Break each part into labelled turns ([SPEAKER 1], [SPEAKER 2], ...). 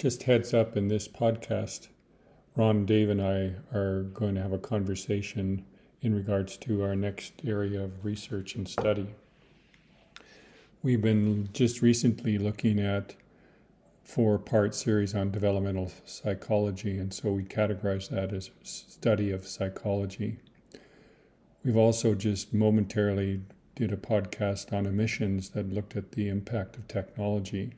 [SPEAKER 1] Just heads up in this podcast, Ron, Dave, and I are going to have a conversation in regards to our next area of research and study. We've been just recently looking at four part series on developmental psychology, and so we categorize that as study of psychology. We've also just momentarily did a podcast on emissions that looked at the impact of technology.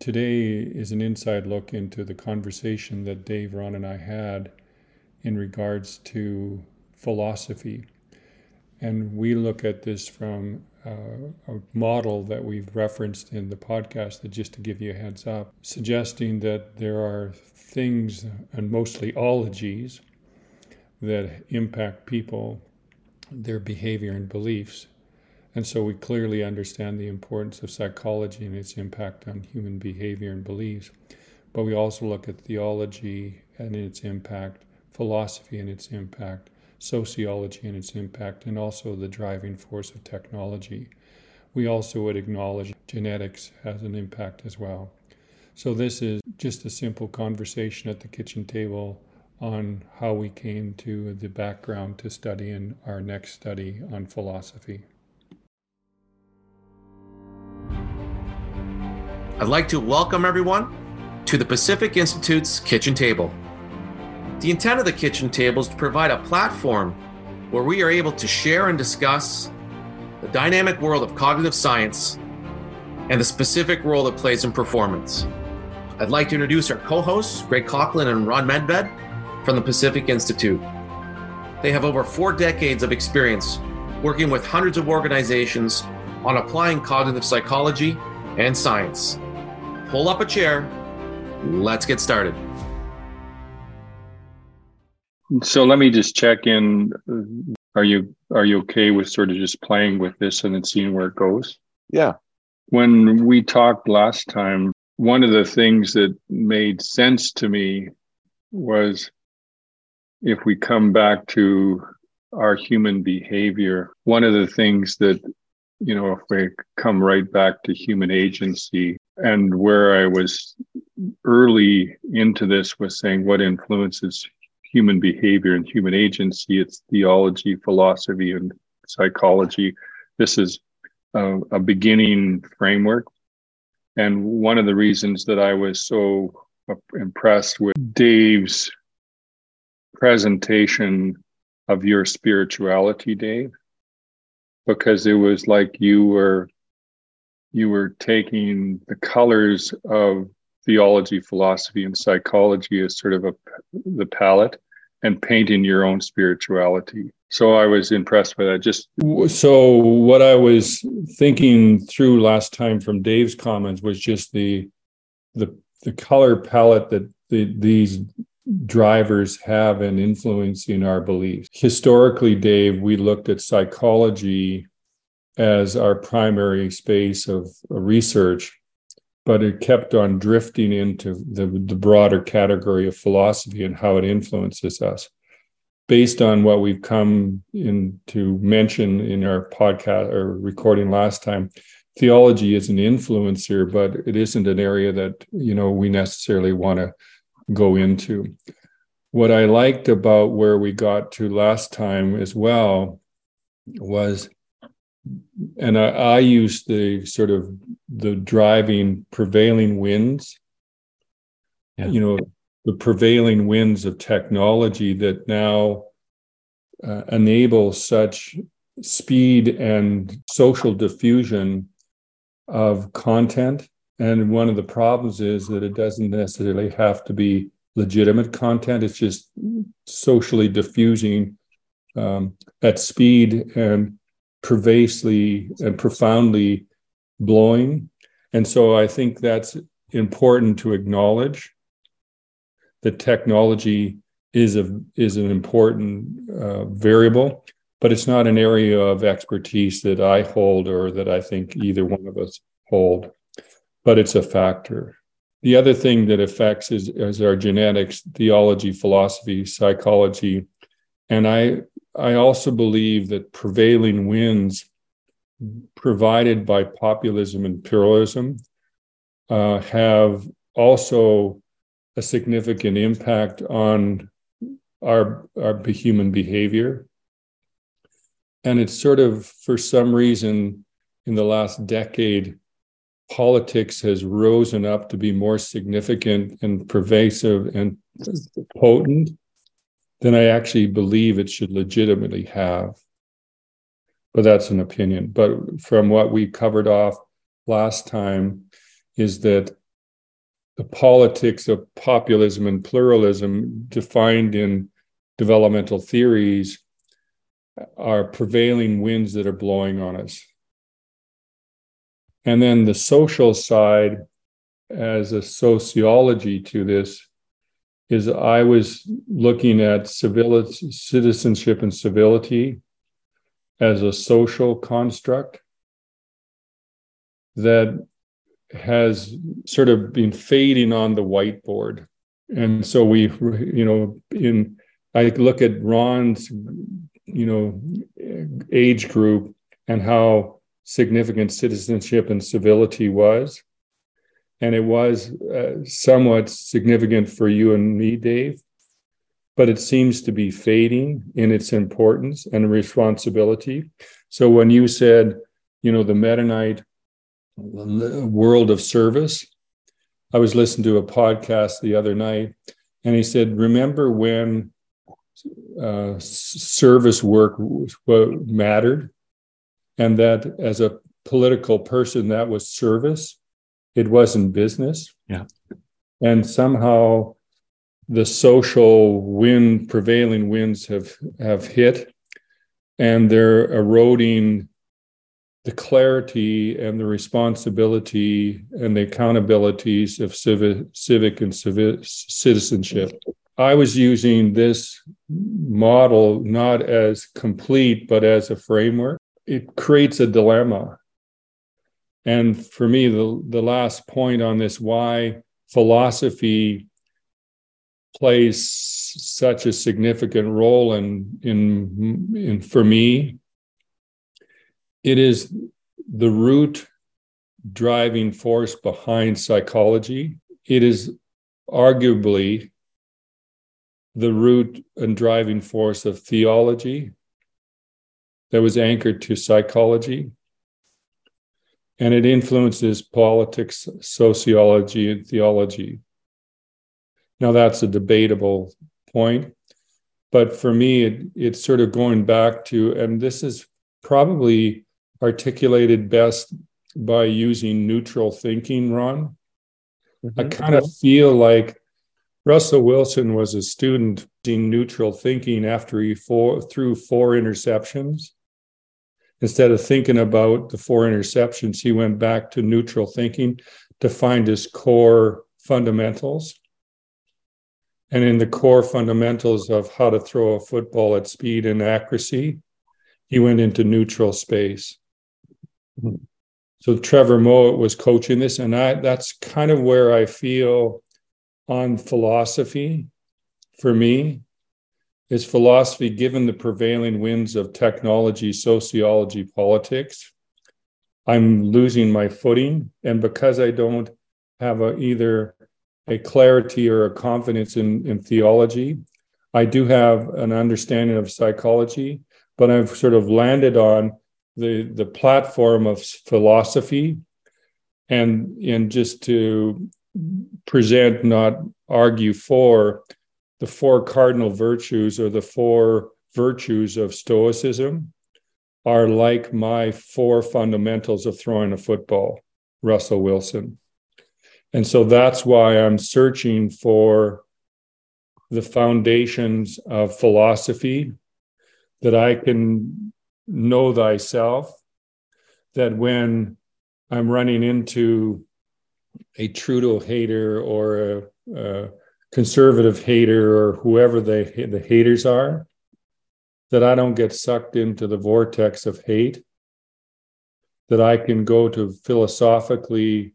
[SPEAKER 1] Today is an inside look into the conversation that Dave, Ron, and I had in regards to philosophy. And we look at this from uh, a model that we've referenced in the podcast, that just to give you a heads up, suggesting that there are things, and mostly ologies, that impact people, their behavior and beliefs. And so we clearly understand the importance of psychology and its impact on human behavior and beliefs. But we also look at theology and its impact, philosophy and its impact, sociology and its impact, and also the driving force of technology. We also would acknowledge genetics has an impact as well. So, this is just a simple conversation at the kitchen table on how we came to the background to study in our next study on philosophy.
[SPEAKER 2] I'd like to welcome everyone to the Pacific Institute's Kitchen Table. The intent of the Kitchen Table is to provide a platform where we are able to share and discuss the dynamic world of cognitive science and the specific role it plays in performance. I'd like to introduce our co hosts, Gregg Coughlin and Ron Medved from the Pacific Institute. They have over four decades of experience working with hundreds of organizations on applying cognitive psychology and science pull up a chair. Let's get started.
[SPEAKER 1] So let me just check in. Are you are you okay with sort of just playing with this and then seeing where it goes?
[SPEAKER 2] Yeah.
[SPEAKER 1] When we talked last time, one of the things that made sense to me was if we come back to our human behavior, one of the things that, you know, if we come right back to human agency, and where I was early into this was saying what influences human behavior and human agency. It's theology, philosophy, and psychology. This is a, a beginning framework. And one of the reasons that I was so impressed with Dave's presentation of your spirituality, Dave, because it was like you were you were taking the colors of theology, philosophy, and psychology as sort of a, the palette and painting your own spirituality. So I was impressed by that. Just so what I was thinking through last time from Dave's comments was just the the the color palette that the, these drivers have in influencing our beliefs. Historically, Dave, we looked at psychology as our primary space of research, but it kept on drifting into the, the broader category of philosophy and how it influences us. Based on what we've come in to mention in our podcast or recording last time, theology is an influencer, but it isn't an area that you know we necessarily want to go into. What I liked about where we got to last time as well was and I, I use the sort of the driving prevailing winds. Yeah. you know the prevailing winds of technology that now uh, enable such speed and social diffusion of content. And one of the problems is that it doesn't necessarily have to be legitimate content. It's just socially diffusing um, at speed and pervasively and profoundly blowing. And so I think that's important to acknowledge that technology is a is an important uh, variable, but it's not an area of expertise that I hold or that I think either one of us hold. But it's a factor. The other thing that affects is, is our genetics, theology, philosophy, psychology, and I I also believe that prevailing winds provided by populism and pluralism uh, have also a significant impact on our, our human behavior. And it's sort of, for some reason, in the last decade, politics has risen up to be more significant and pervasive and potent than I actually believe it should legitimately have. But that's an opinion. But from what we covered off last time, is that the politics of populism and pluralism defined in developmental theories are prevailing winds that are blowing on us. And then the social side, as a sociology to this, is I was looking at civility, citizenship and civility as a social construct that has sort of been fading on the whiteboard. And so we, you know, in I look at Ron's, you know, age group and how significant citizenship and civility was. And it was uh, somewhat significant for you and me, Dave, but it seems to be fading in its importance and responsibility. So when you said, you know, the Mennonite world of service, I was listening to a podcast the other night, and he said, Remember when uh, service work mattered, and that as a political person, that was service. It wasn't business.
[SPEAKER 2] Yeah.
[SPEAKER 1] And somehow the social wind, prevailing winds have, have hit, and they're eroding the clarity and the responsibility and the accountabilities of civic, civic and civic citizenship. I was using this model not as complete, but as a framework. It creates a dilemma. And for me, the, the last point on this why philosophy plays such a significant role in, in, in for me, it is the root driving force behind psychology. It is arguably the root and driving force of theology that was anchored to psychology. And it influences politics, sociology, and theology. Now, that's a debatable point. But for me, it, it's sort of going back to, and this is probably articulated best by using neutral thinking, Ron. Mm-hmm. I kind of feel like Russell Wilson was a student in neutral thinking after he four, threw four interceptions. Instead of thinking about the four interceptions, he went back to neutral thinking to find his core fundamentals. And in the core fundamentals of how to throw a football at speed and accuracy, he went into neutral space. So Trevor Moawad was coaching this, and I that's kind of where I feel on philosophy for me is philosophy given the prevailing winds of technology, sociology, politics. I'm losing my footing. And because I don't have a, either a clarity or a confidence in, in theology, I do have an understanding of psychology, but I've sort of landed on the, the platform of philosophy and, and just to present, not argue for the four cardinal virtues or the four virtues of Stoicism are like my four fundamentals of throwing a football, Russell Wilson. And so that's why I'm searching for the foundations of philosophy that I can know thyself, that when I'm running into a Trudeau hater or a, a conservative hater or whoever the, the haters are, that I don't get sucked into the vortex of hate, that I can go to philosophically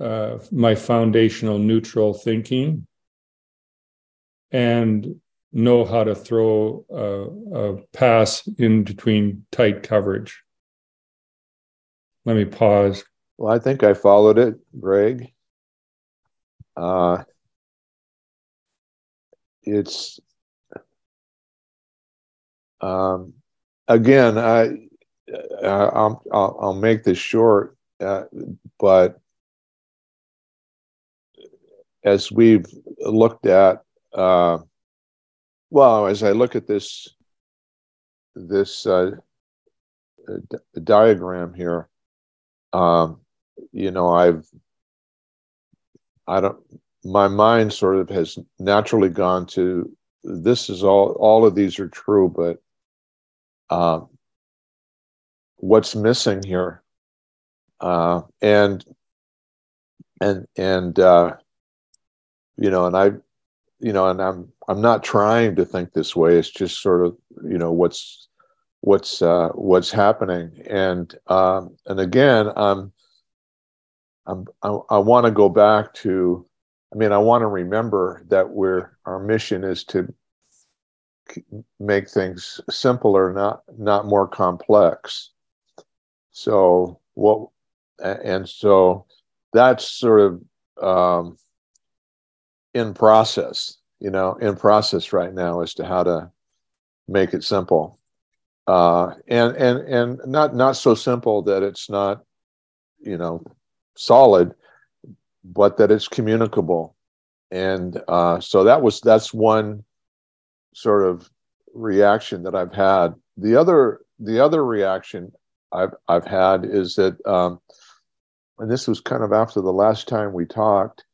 [SPEAKER 1] uh, my foundational neutral thinking and know how to throw a, a pass in between tight coverage. Let me pause.
[SPEAKER 3] Well, I think I followed it, Gregg. uh, it's um, again, I, I'll, I'll, I'll make this short, uh, but as we've looked at, uh, well, as I look at this this uh, d- diagram here, um, you know, I've I don't my mind sort of has naturally gone to this is all all of these are true, but um, what's missing here? Uh, and and and uh, you know and i you know and i'm i'm not trying to think this way. It's just sort of you know what's what's uh, what's happening. And um, and again i'm i'm i, I want to go back to i mean i want to remember that we're our mission is to make things simpler, not not more complex. So what, and so that's sort of um, in process. You know, in process right now as to how to make it simple, uh, and and and not not so simple that it's not, you know, solid, but that it's communicable, and uh, so that was that's one sort of reaction that I've had. The other the other reaction I've I've had is that, um, and this was kind of after the last time we talked,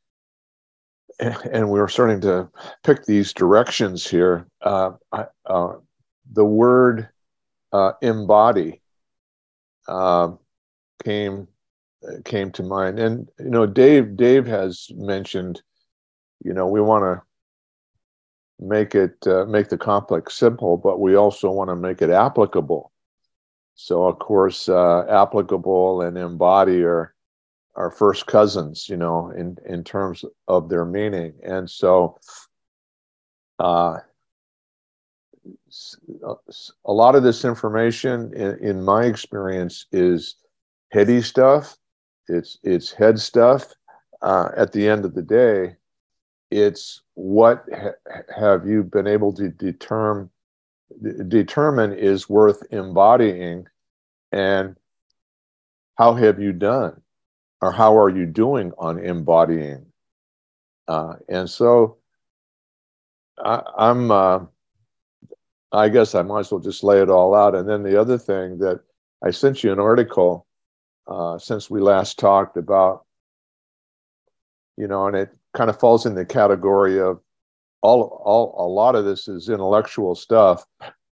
[SPEAKER 3] and, we were starting to pick these directions here. Uh, I, uh, the word uh, embody um, came came to mind, and you know, Dave Dave has mentioned, you know, we want to make it uh, make the complex simple, but we also want to make it applicable. So of course, uh, applicable and embody are are first cousins, you know, in in terms of their meaning. And so, uh, a lot of this information, in, in my experience, is heady stuff. It's it's head stuff. Uh, at the end of the day, it's what ha- have you been able to determine determine is worth embodying and how have you done or how are you doing on embodying uh, and so I, am uh, i guess i might as well just lay it all out and then the other thing that i sent you an article uh, since we last talked about you know and it kind of falls in the category of all all a lot of this is intellectual stuff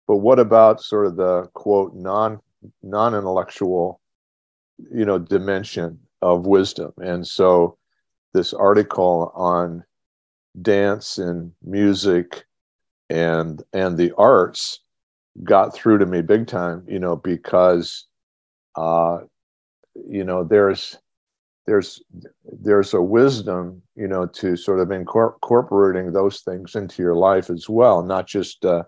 [SPEAKER 3] but what about sort of the quote non non intellectual you know dimension of wisdom? And so this article on dance and music and and the arts got through to me big time you know because uh you know there's there's there's a wisdom you know to sort of incorporating those things into your life as well not just uh,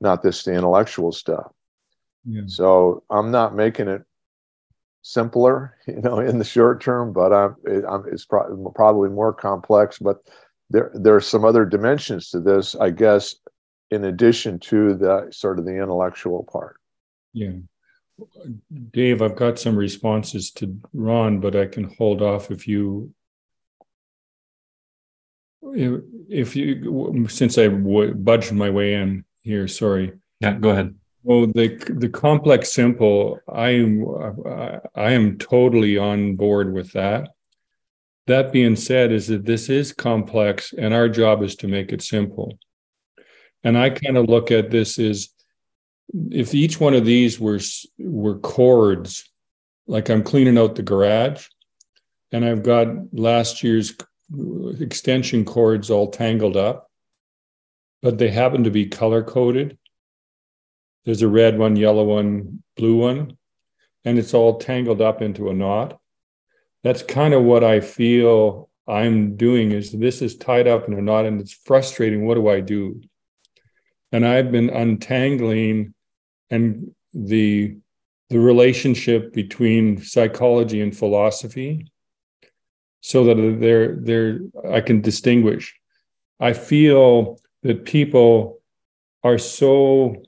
[SPEAKER 3] not this the intellectual stuff. Yeah. so i'm not making it simpler you know in the short term but i'm, it, I'm it's pro- probably more complex but there there are some other dimensions to this i guess in addition to the sort of the intellectual part.
[SPEAKER 1] Yeah Dave, I've got some responses to Ron, but I can hold off if you if you since I budged my way in here. Sorry.
[SPEAKER 2] Yeah, go ahead.
[SPEAKER 1] Well, the the complex simple, I am I am totally on board with that. That being said, is that this is complex, and our job is to make it simple. And I kind of look at this as if each one of these were were chords, like I'm cleaning out the garage, and I've got last year's extension cords all tangled up, but they happen to be color coded. There's a red one, yellow one, blue one, and it's all tangled up into a knot. That's kind of what I feel I'm doing is this is tied up in a knot and it's frustrating. What do I do? And I've been untangling and the the relationship between psychology and philosophy so that they're they're I can distinguish. I feel that people are so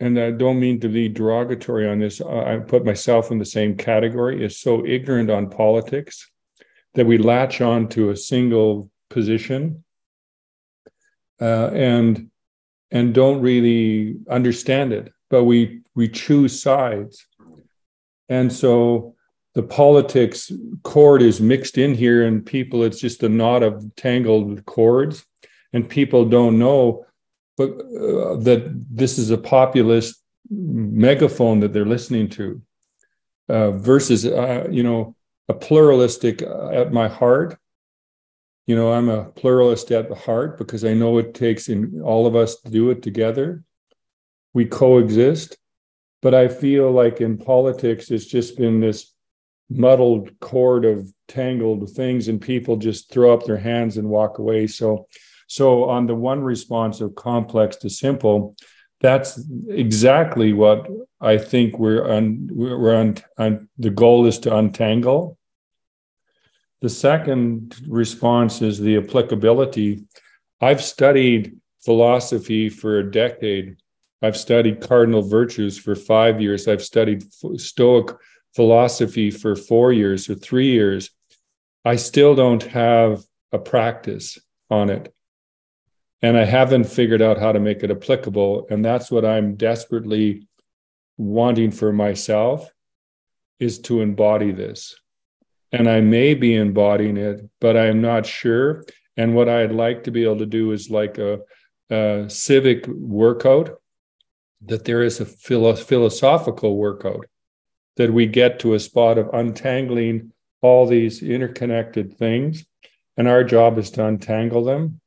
[SPEAKER 1] and I don't mean to be derogatory on this, I put myself in the same category, is so ignorant on politics that we latch on to a single position uh, and and don't really understand it, but we we choose sides, and so the politics cord is mixed in here, and people it's just a knot of tangled cords, and people don't know but uh, that this is a populist megaphone that they're listening to uh, versus uh, you know a pluralistic uh, at my heart you know i'm a pluralist at the heart because i know it takes in all of us to do it together we coexist but i feel like in politics it's just been this muddled cord of tangled things and people just throw up their hands and walk away so so, on the one response of complex to simple, that's exactly what I think we're on. We're on the goal is to untangle. The second response is the applicability. I've studied philosophy for a decade. I've studied cardinal virtues for five years. I've studied Stoic philosophy for four years or three years. I still don't have a practice on it and I haven't figured out how to make it applicable. And that's what I'm desperately wanting for myself is to embody this. And I may be embodying it, but I'm not sure. And what I'd like to be able to do is like a, a civic workout, that there is a philo- philosophical workout, that we get to a spot of untangling all these interconnected things. And our job is to untangle them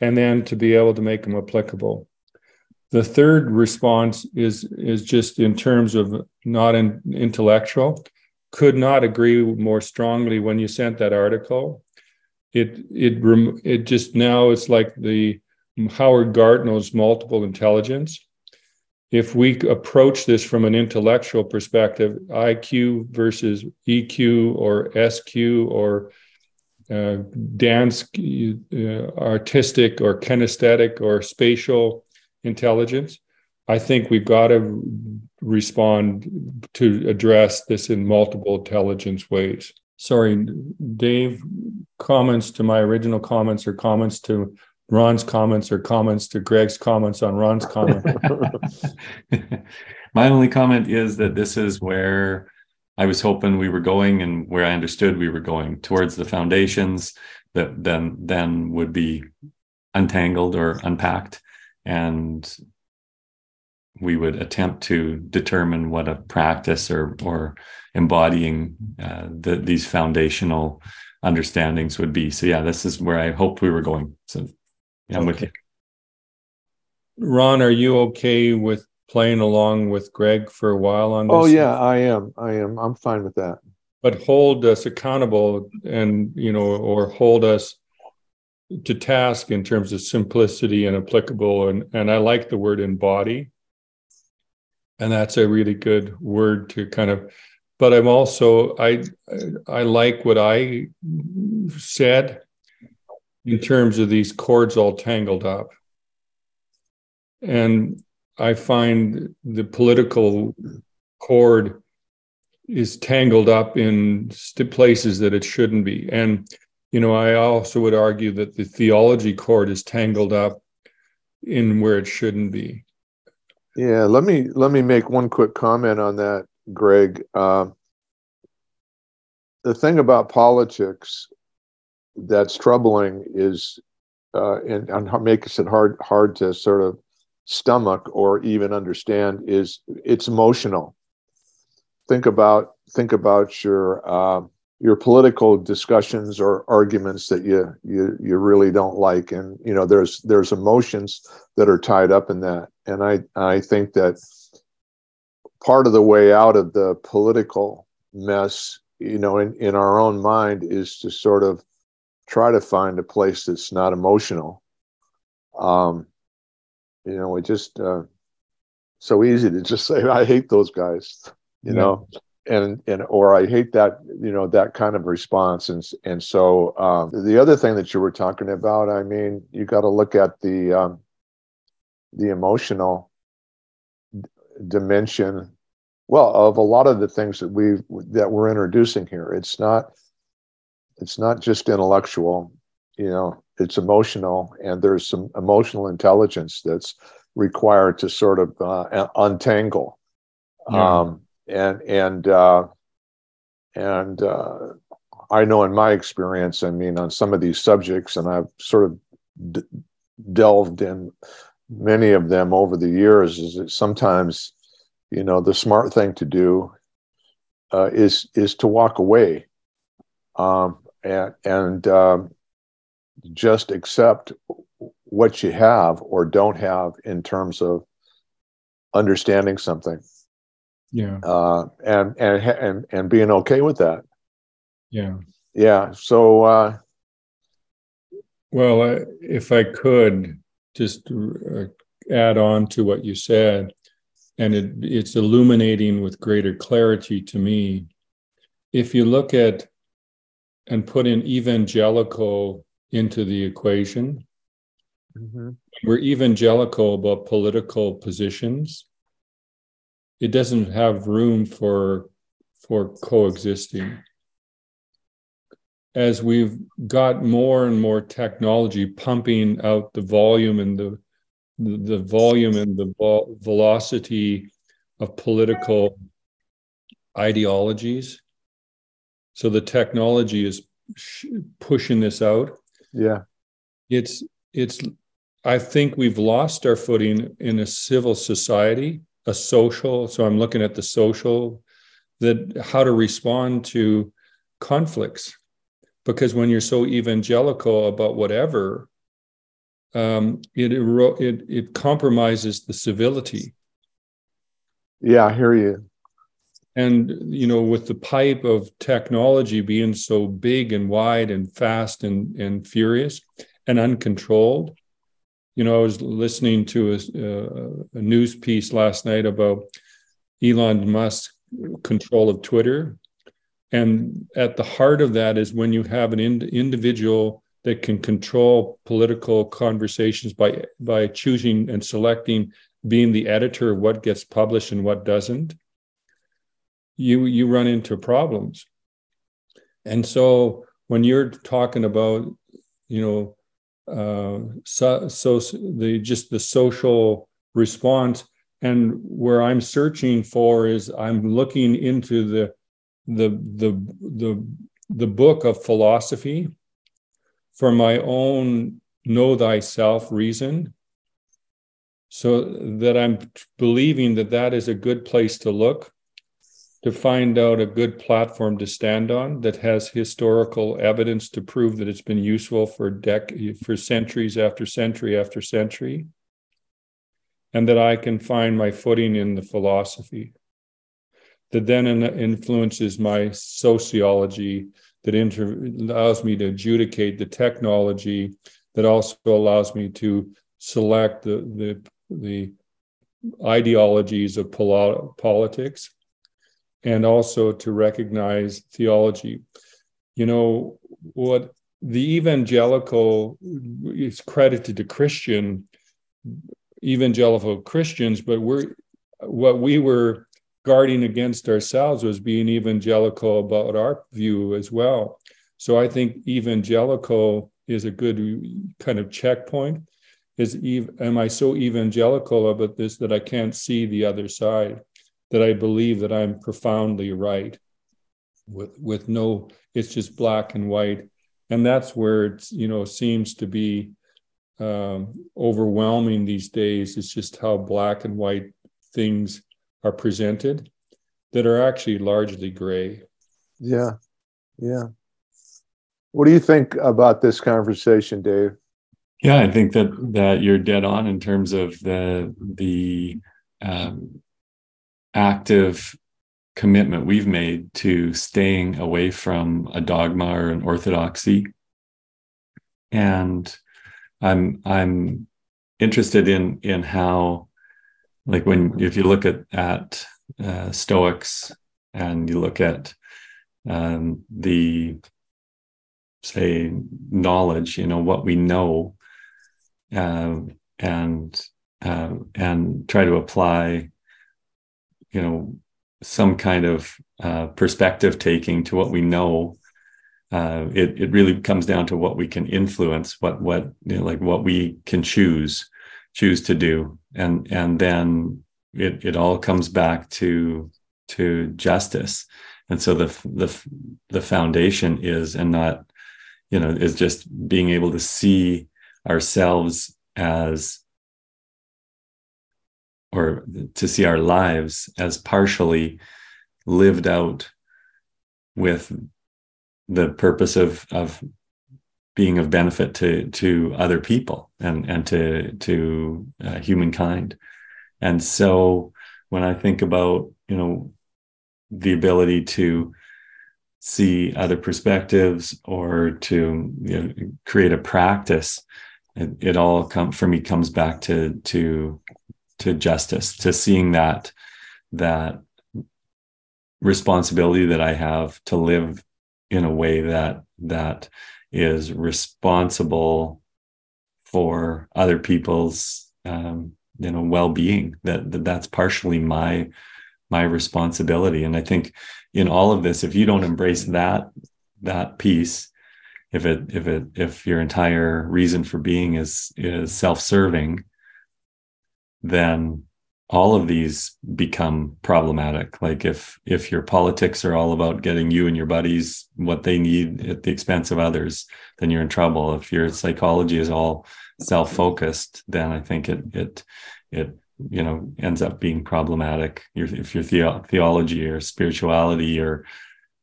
[SPEAKER 1] and then to be able to make them applicable. The third response is is just in terms of not in, intellectual. Could not agree more strongly when you sent that article. It it it just now it's like the Howard Gardner's multiple intelligence. If we approach this from an intellectual perspective, IQ versus EQ or SQ or uh, dance, uh, artistic or kinesthetic or spatial intelligence. I think we've got to respond to address this in multiple intelligence ways. Sorry, Dave, comments to my original comments or comments to Ron's comments or comments to Gregg's comments on Ron's comment.
[SPEAKER 4] my only comment is that this is where I was hoping we were going and where I understood we were going towards the foundations that then then would be untangled or unpacked and we would attempt to determine what a practice or or embodying uh, the, these foundational understandings would be. So yeah, this is where I hoped we were going. So yeah, I'm okay. with
[SPEAKER 1] you. Ron, are you okay with playing along with Gregg for a while on
[SPEAKER 3] this? Oh yeah, I am. I am. I'm fine with that.
[SPEAKER 1] But hold us accountable and you know, or hold us to task in terms of simplicity and applicable. And and I like the word embody. And that's a really good word to kind of but I'm also I I like what I said in terms of these cords all tangled up. And I find the political cord is tangled up in places that it shouldn't be. And, you know, I also would argue that the theology cord is tangled up in where it shouldn't be.
[SPEAKER 3] Yeah, let me let me make one quick comment on that, Gregg. Uh, the thing about politics that's troubling is, uh, and, and makes it hard hard to sort of stomach or even understand is it's emotional think about think about your uh, your political discussions or arguments that you you you really don't like and you know there's there's emotions that are tied up in that and i i think that part of the way out of the political mess you know in in our own mind is to sort of try to find a place that's not emotional um you know, it just uh, so easy to just say I hate those guys. You yeah. know, and and or I hate that you know that kind of response. And and so um, the other thing that you were talking about I mean you got to look at the um, the emotional d- dimension well of a lot of the things that we that we're introducing here. It's not it's not just intellectual you know it's emotional and there's some emotional intelligence that's required to sort of uh, untangle. Yeah. um, and and uh, and uh, I know in my experience, I mean, on some of these subjects, and I've sort of d- delved in many of them over the years, is that sometimes, you know, the smart thing to do uh, is is to walk away, um, and and um, just accept what you have or don't have in terms of understanding something
[SPEAKER 1] yeah.
[SPEAKER 3] Uh, and and and and being okay with that.
[SPEAKER 1] Yeah.
[SPEAKER 3] Yeah so uh,
[SPEAKER 1] well if i could just uh, add on to what you said and it, it's illuminating with greater clarity to me. If you look at and put in evangelical into the equation mm-hmm. we're evangelical about political positions it doesn't have room for for coexisting. As we've got more and more technology pumping out the volume and the the, volume and the vo- velocity of political ideologies. So the technology is sh- pushing this out.
[SPEAKER 3] Yeah.
[SPEAKER 1] It's it's i think we've lost our footing in a civil society a social so i'm looking at the social that how to respond to conflicts. Because when you're so evangelical about whatever um, it, it it compromises the civility.
[SPEAKER 3] Yeah i hear you.
[SPEAKER 1] And you know with the pipe of technology being so big and wide and fast and and furious and uncontrolled you know, I was listening to a, a news piece last night about Elon Musk's control of Twitter. And at the heart of that is when you have an ind- individual that can control political conversations by by choosing and selecting being the editor of what gets published and what doesn't you you run into problems and so when you're talking about you know uh, so, so the just the social response. And where i'm searching for is i'm looking into the the the the, the book of philosophy for my own know thyself reason. So that i'm believing that that is a good place to look to find out a good platform to stand on that has historical evidence to prove that it's been useful for dec- for centuries after century after century and that I can find my footing in the philosophy that then influences my sociology that allows me to adjudicate the technology that also allows me to select the the, the ideologies of pol- politics and also to recognize theology. You know, what the evangelical is credited to Christian evangelical Christians, but we're what we were guarding against ourselves was being evangelical about our view as well. So I think evangelical is a good kind of checkpoint. Is am I so evangelical about this that I can't see the other side? That I believe that I'm profoundly right. With with no it's just black and white. And that's where it you know seems to be um, overwhelming these days it's just how black and white things are presented that are actually largely gray.
[SPEAKER 3] Yeah. Yeah. What do you think about this conversation dave?
[SPEAKER 4] Yeah i think that that you're dead on in terms of the the um, active commitment we've made to staying away from a dogma or an orthodoxy. And i'm i'm interested in in how like when if you look at at uh, stoics and you look at um, the say knowledge you know what we know uh, and uh, and try to apply you know some kind of uh, perspective taking to what we know uh, it it really comes down to what we can influence what what you know, like what we can choose choose to do. And and then it it all comes back to to justice. And so the the the foundation is and not you know is just being able to see ourselves as or to see our lives as partially lived out with the purpose of of being of benefit to to other people and and to to uh, humankind. And so when i think about you know the ability to see other perspectives or to you know, create a practice it, it all come for me comes back to to to justice to seeing that that responsibility that i have to live in a way that that is responsible for other people's um, you know well-being that, that that's partially my my responsibility. And i think in all of this if you don't embrace that that piece if it if it if your entire reason for being is is self-serving then all of these become problematic. Like if if your politics are all about getting you and your buddies what they need at the expense of others then you're in trouble. If your psychology is all self-focused then i think it it it you know ends up being problematic. Your, if your the- theology or spirituality or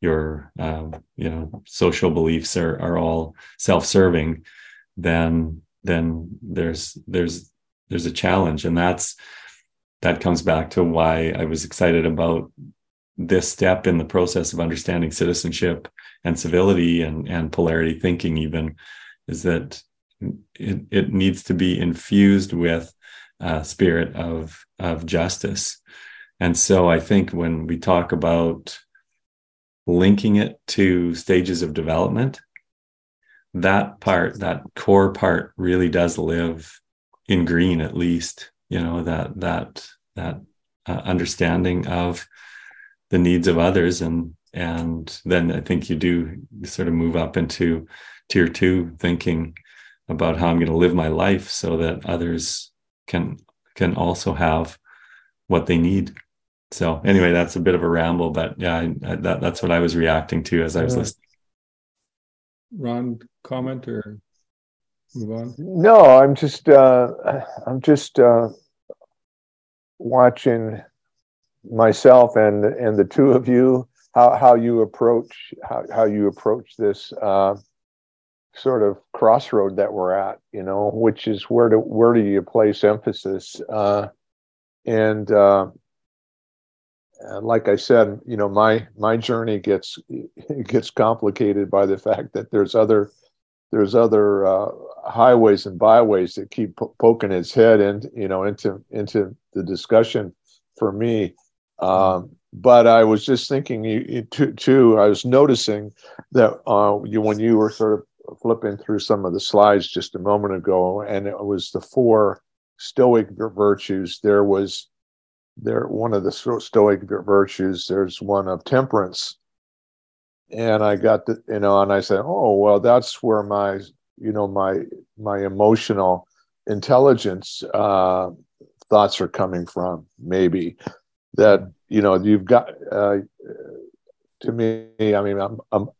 [SPEAKER 4] your uh, you know social beliefs are are all self-serving then then there's there's there's a challenge and that's that comes back to why I was excited about this step in the process of understanding citizenship and civility and, and polarity thinking even is that it, it needs to be infused with a spirit of, of justice. And so I think when we talk about linking it to stages of development, that part, that core part really does live in green at least you know that that that uh, understanding of the needs of others. And and then i think you do sort of move up into tier 2 thinking about how i'm going to live my life so that others can can also have what they need. So anyway that's a bit of a ramble but yeah I, I, that, that's what i was reacting to as i was listening.
[SPEAKER 1] Ron comment or move on?
[SPEAKER 3] No, I'm just uh, I'm just uh, watching myself and and the two of you how how you approach how how you approach this uh, sort of crossroad that we're at. You know, which is where do where do you place emphasis? Uh, and uh, like I said, you know, my my journey gets gets complicated by the fact that there's other there's other uh, highways and byways that keep po- poking its head in, you know, into into the discussion for me. Um, but I was just thinking, you, you too, too, I was noticing that uh, you, when you were sort of flipping through some of the slides just a moment ago, and it was the four Stoic virtues. There was there one of the Stoic virtues. There's one of temperance, and I got the you know, and I said, oh well, that's where my you know my my emotional intelligence uh, thoughts are coming from. Maybe that you know you've got uh, to me. I mean,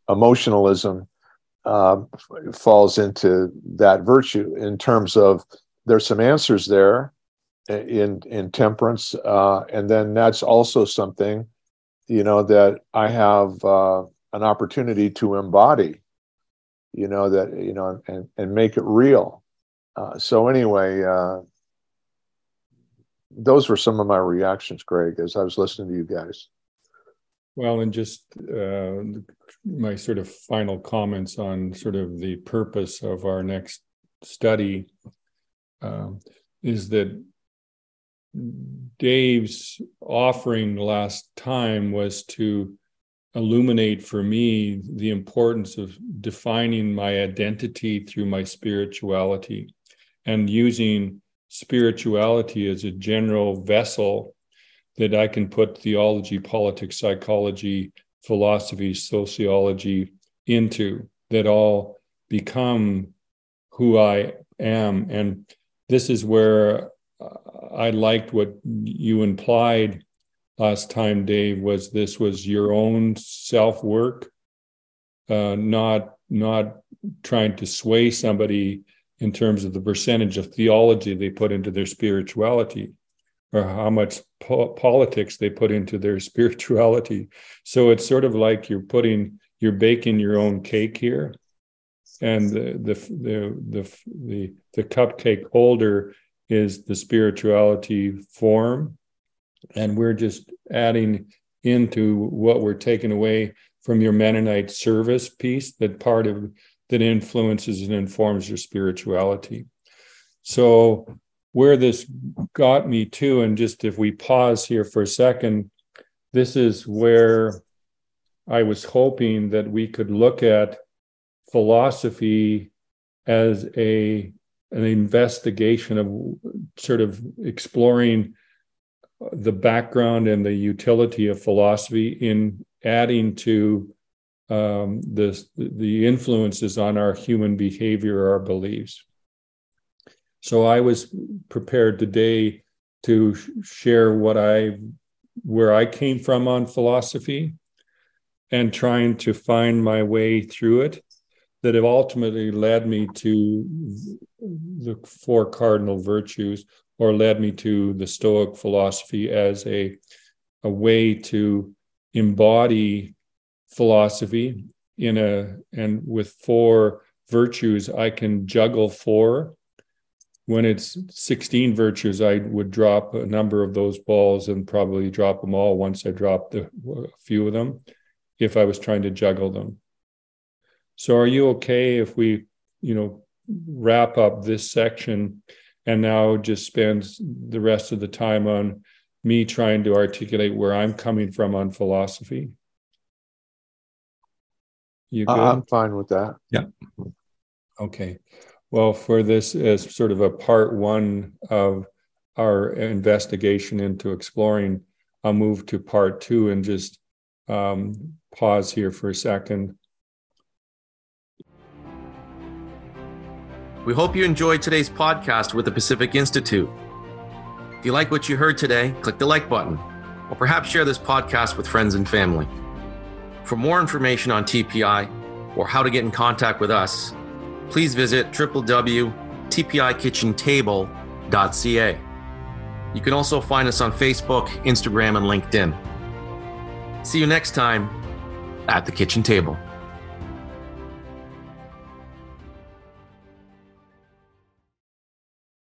[SPEAKER 3] emotionalism uh, falls into that virtue in terms of there's some answers there in in temperance, uh, and then that's also something you know that I have uh, an opportunity to embody you know that you know and and make it real. Uh, so anyway uh, those were some of my reactions gregg as i was listening to you guys.
[SPEAKER 1] Well and just uh, my sort of final comments on sort of the purpose of our next study um, is that Dave's offering last time was to illuminate for me the importance of defining my identity through my spirituality and using spirituality as a general vessel that I can put theology, politics, psychology, philosophy, sociology into that all become who I am. And this is where I liked what you implied last time, Dave, was this was your own self work, uh, not not trying to sway somebody in terms of the percentage of theology they put into their spirituality or how much po- politics they put into their spirituality. So it's sort of like you're putting you're baking your own cake here, and the the the the the, the cupcake holder is the spirituality form and we're just adding into what we're taking away from your Mennonite service piece that part of that influences and informs your spirituality. So where this got me to, and just if we pause here for a second, this is where I was hoping that we could look at philosophy as a an investigation of sort of exploring the background and the utility of philosophy in adding to um, the, the influences on our human behavior, our beliefs. So I was prepared today to share what I, where I came from on philosophy and trying to find my way through it that have ultimately led me to the four cardinal virtues or led me to the Stoic philosophy as a, a way to embody philosophy in a and with four virtues I can juggle four. When it's 16 virtues, I would drop a number of those balls and probably drop them all once I dropped a few of them if I was trying to juggle them. So are you okay if we, you know, wrap up this section and now just spends the rest of the time on me trying to articulate where I'm coming from on philosophy.
[SPEAKER 3] You good? I'm fine with that.
[SPEAKER 4] Yeah.
[SPEAKER 1] Okay. Well, for this as sort of a part one of our investigation into exploring, I'll move to part two and just um, pause here for a second
[SPEAKER 2] We hope you enjoyed today's podcast with the Pacific Institute. If you like what you heard today, click the like button, or perhaps share this podcast with friends and family. For more information on TPI or how to get in contact with us, please visit www.tpikitchentable.ca. You can also find us on Facebook, Instagram, and LinkedIn. See you next time at the kitchen table.